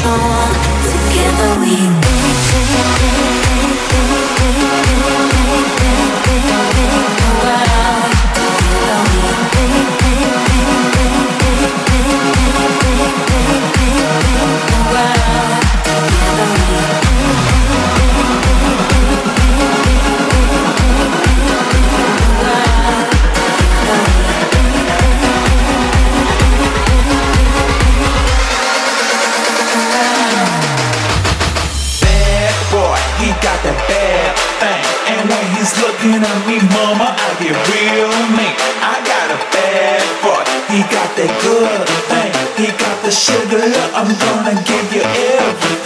control. Together we go. I'm gonna give you everything.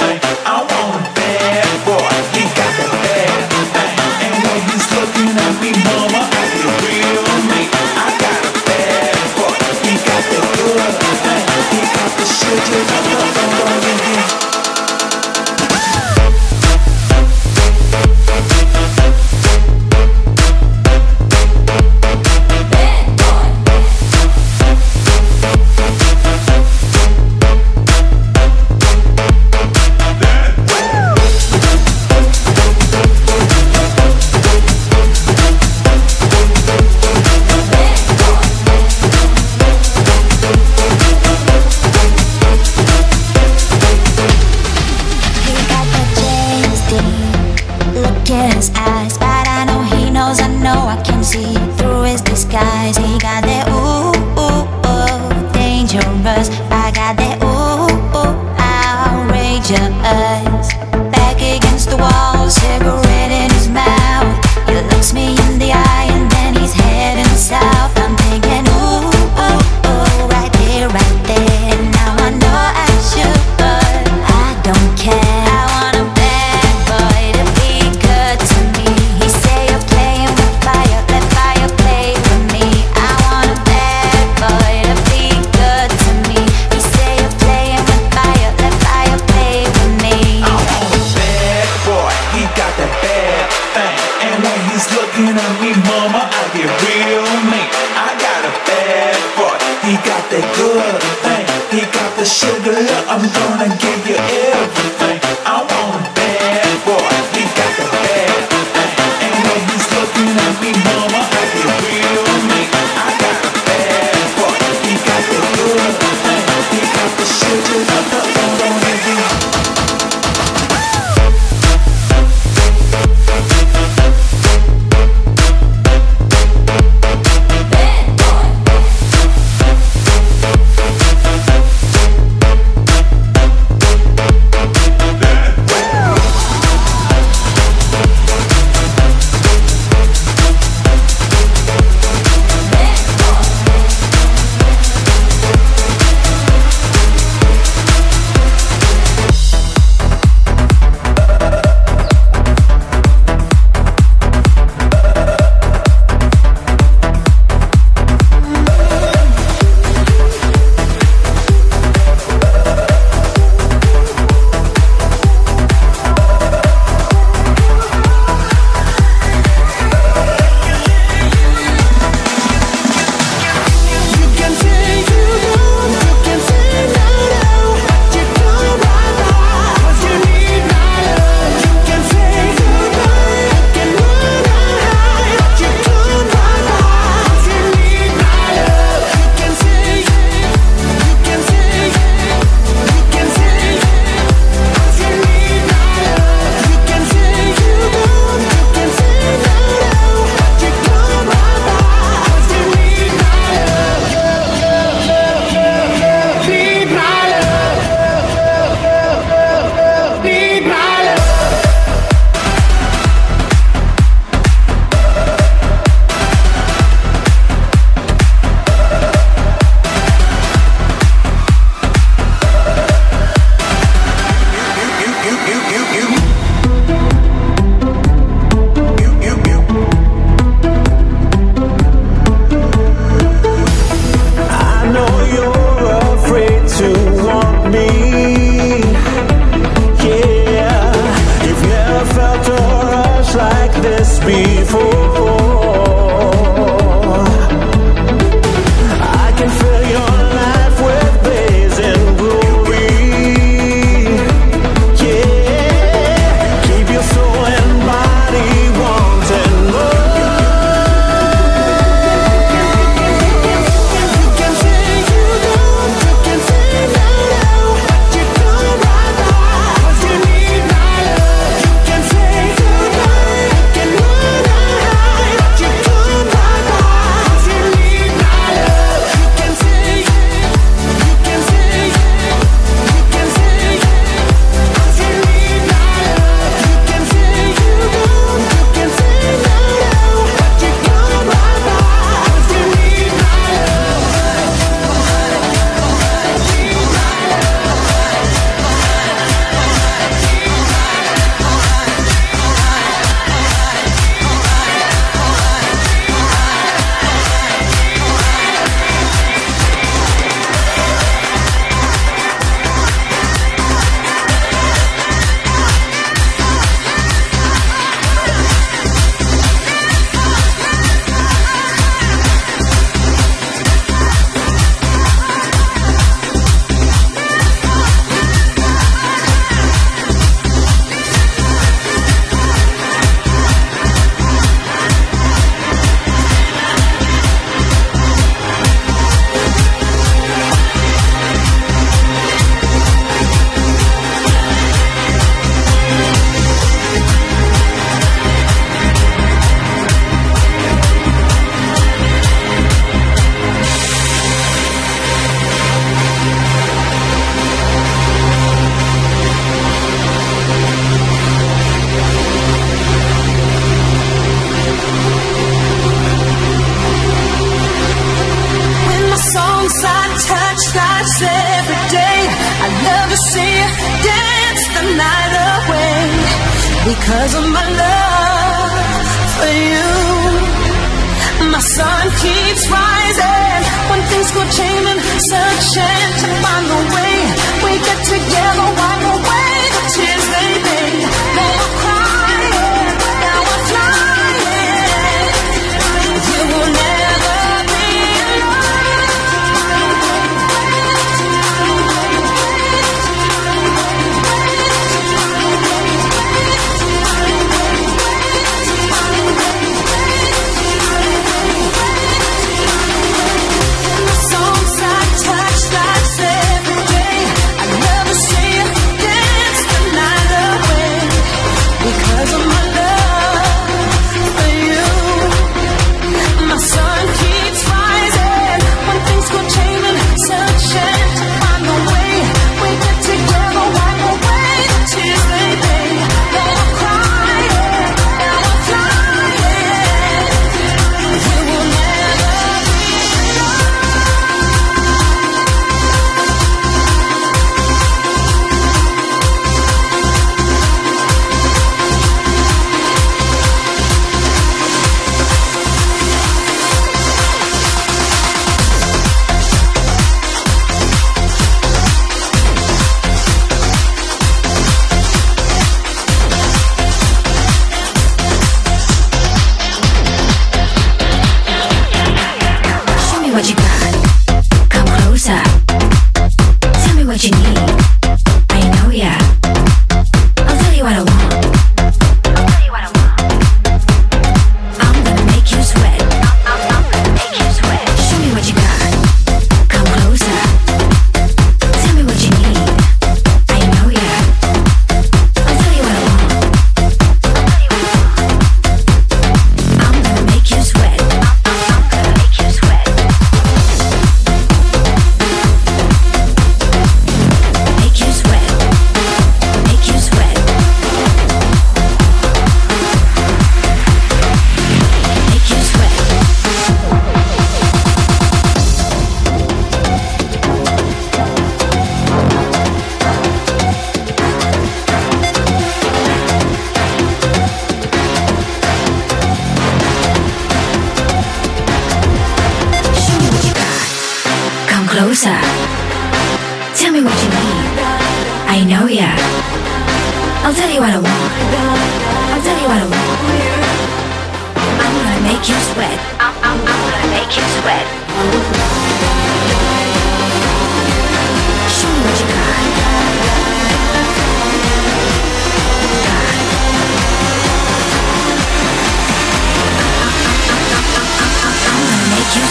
You need.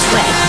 Sweat.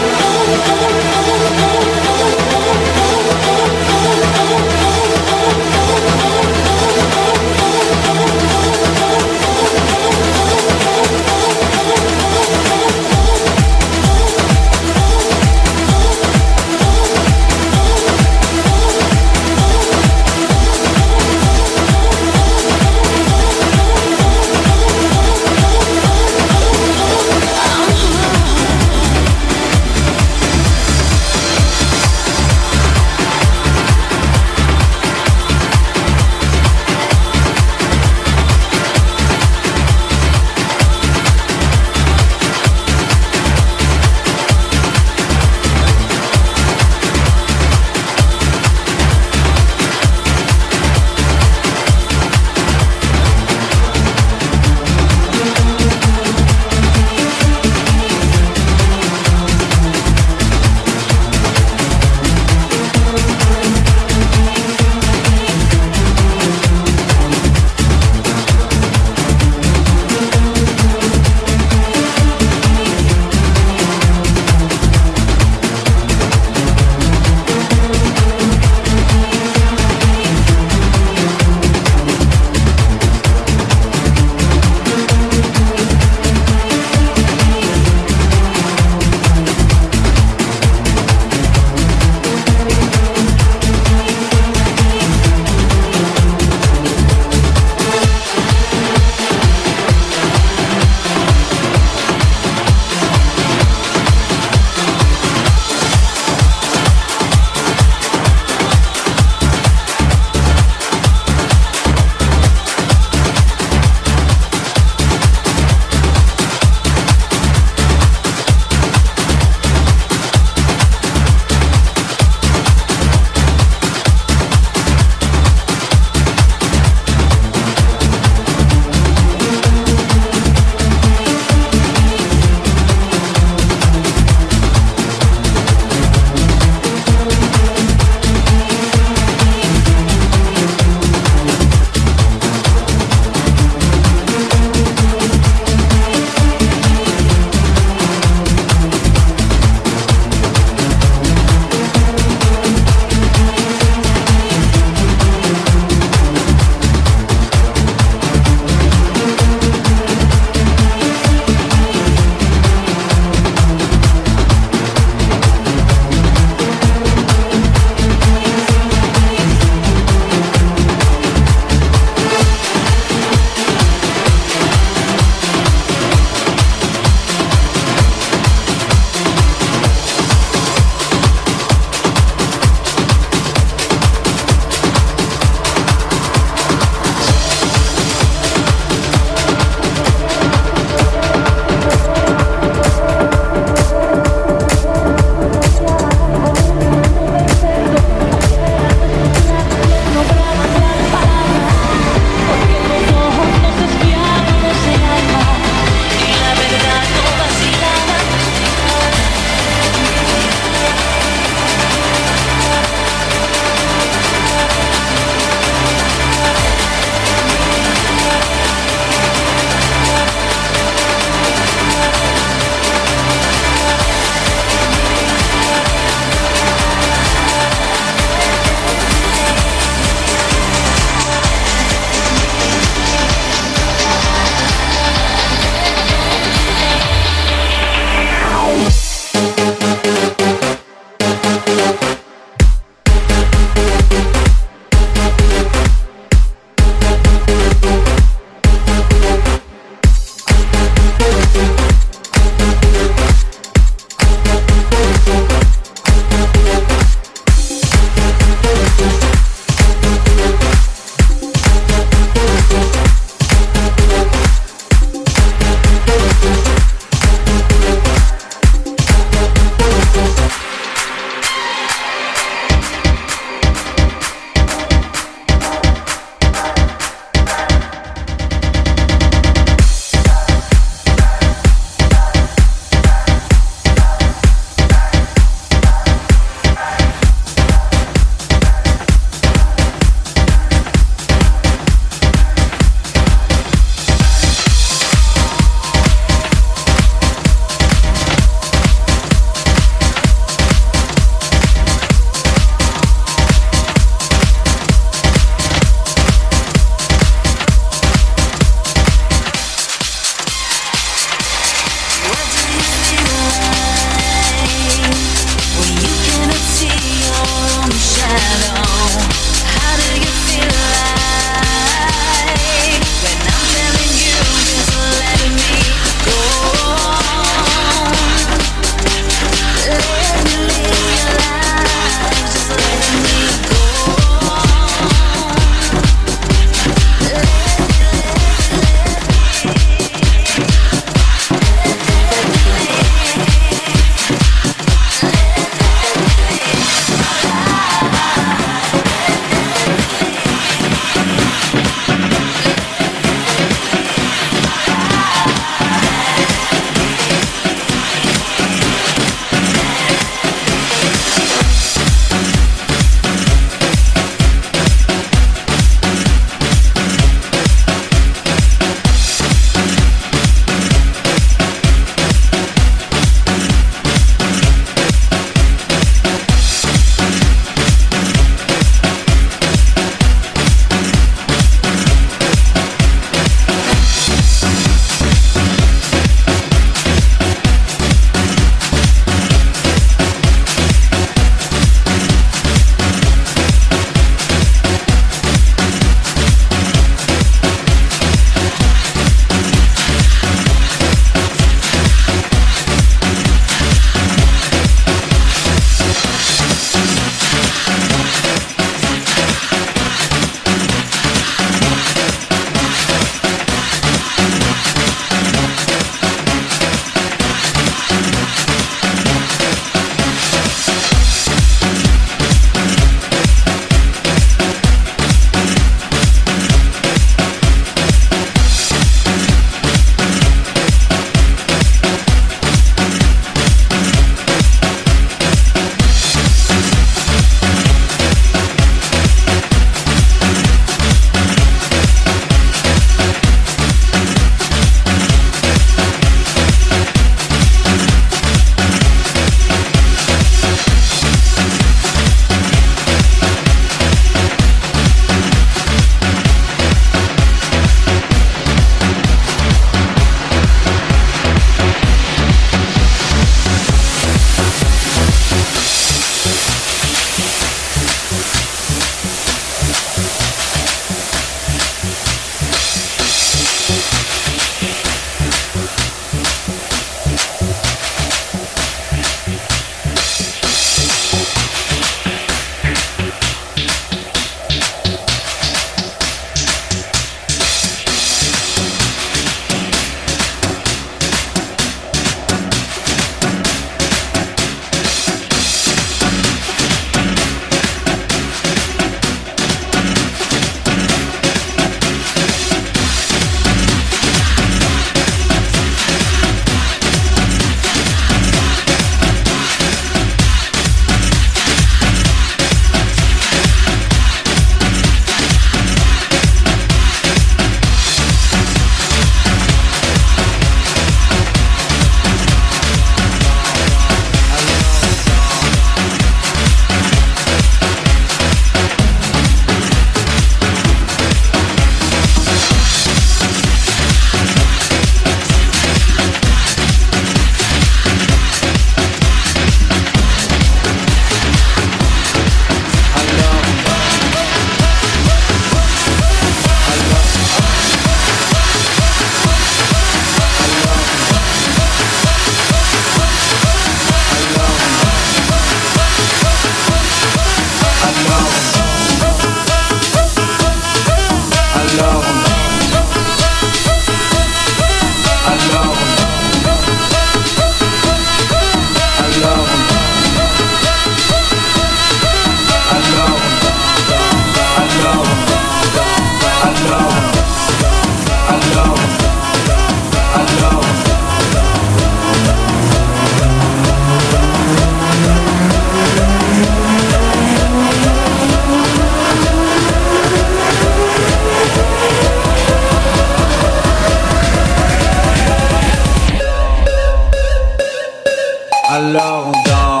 Alors on danse.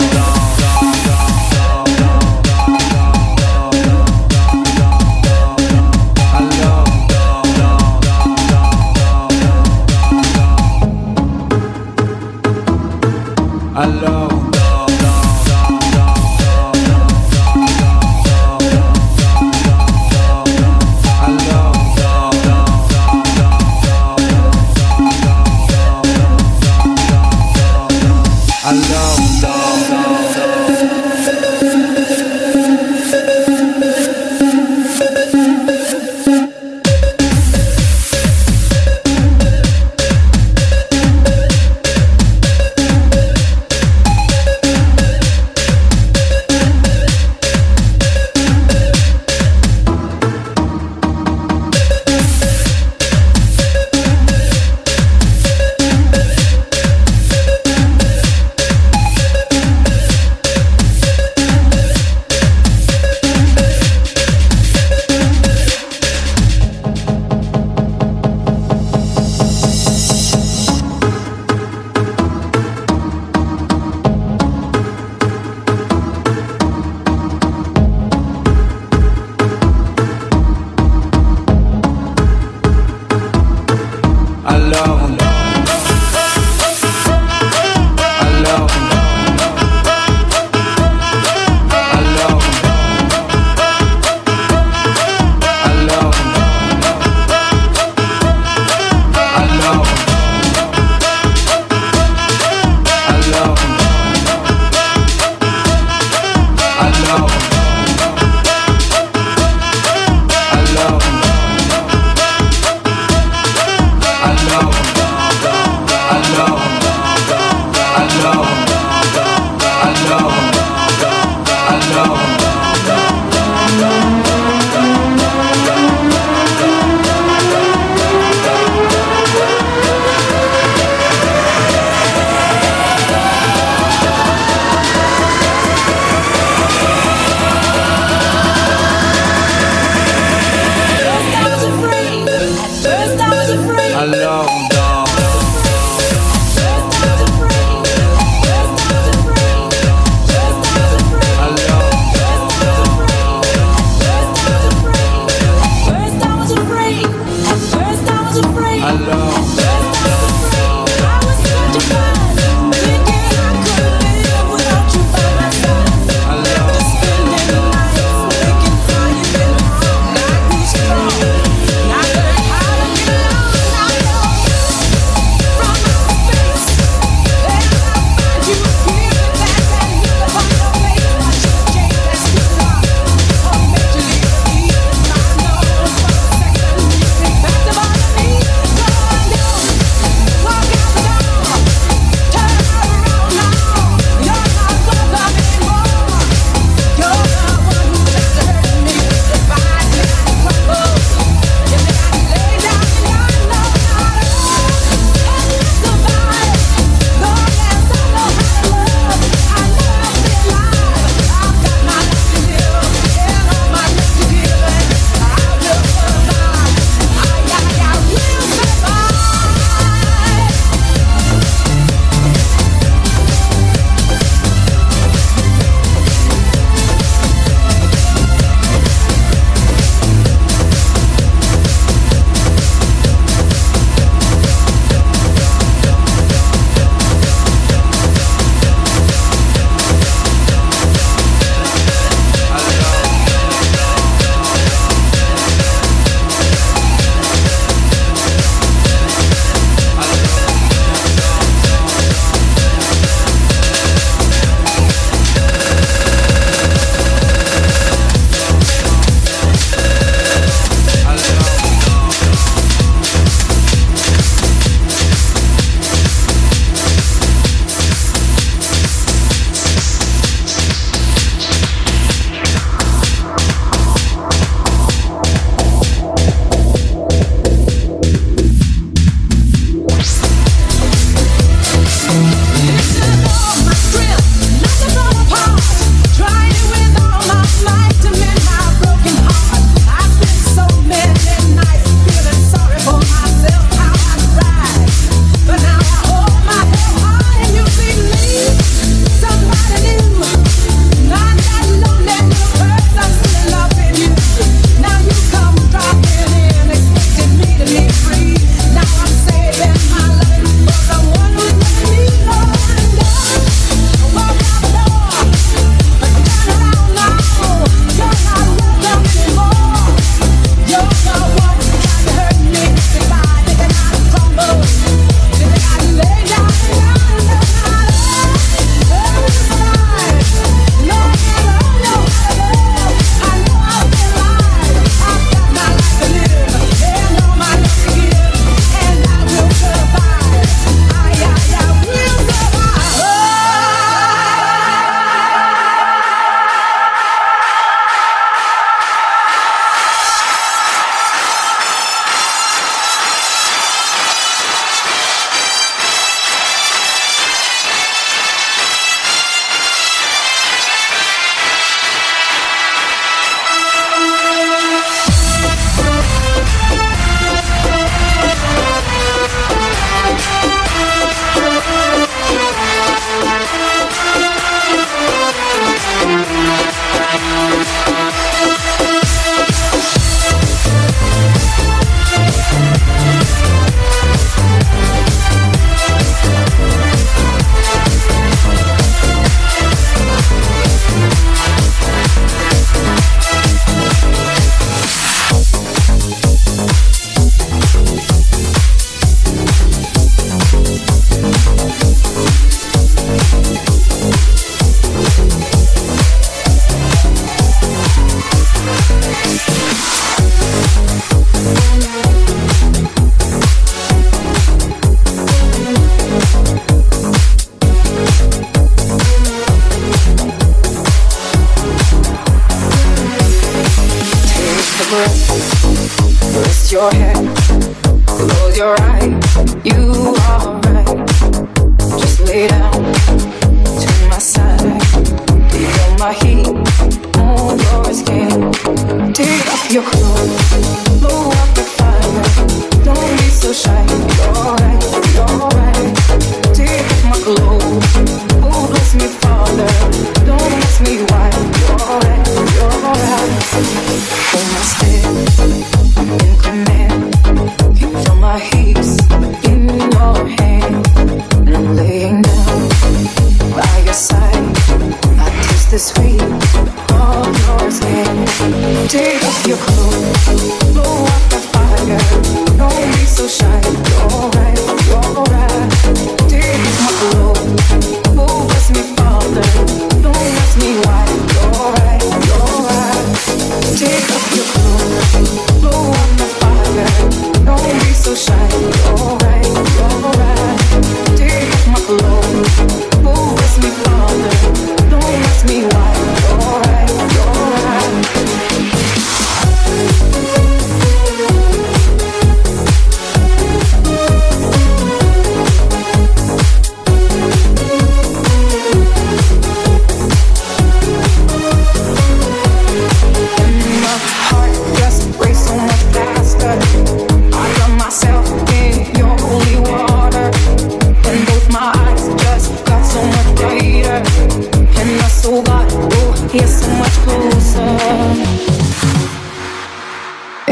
your clothes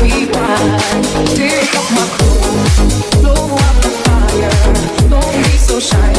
rewind. Take off my clothes. blow up the fire. Don't be so shy.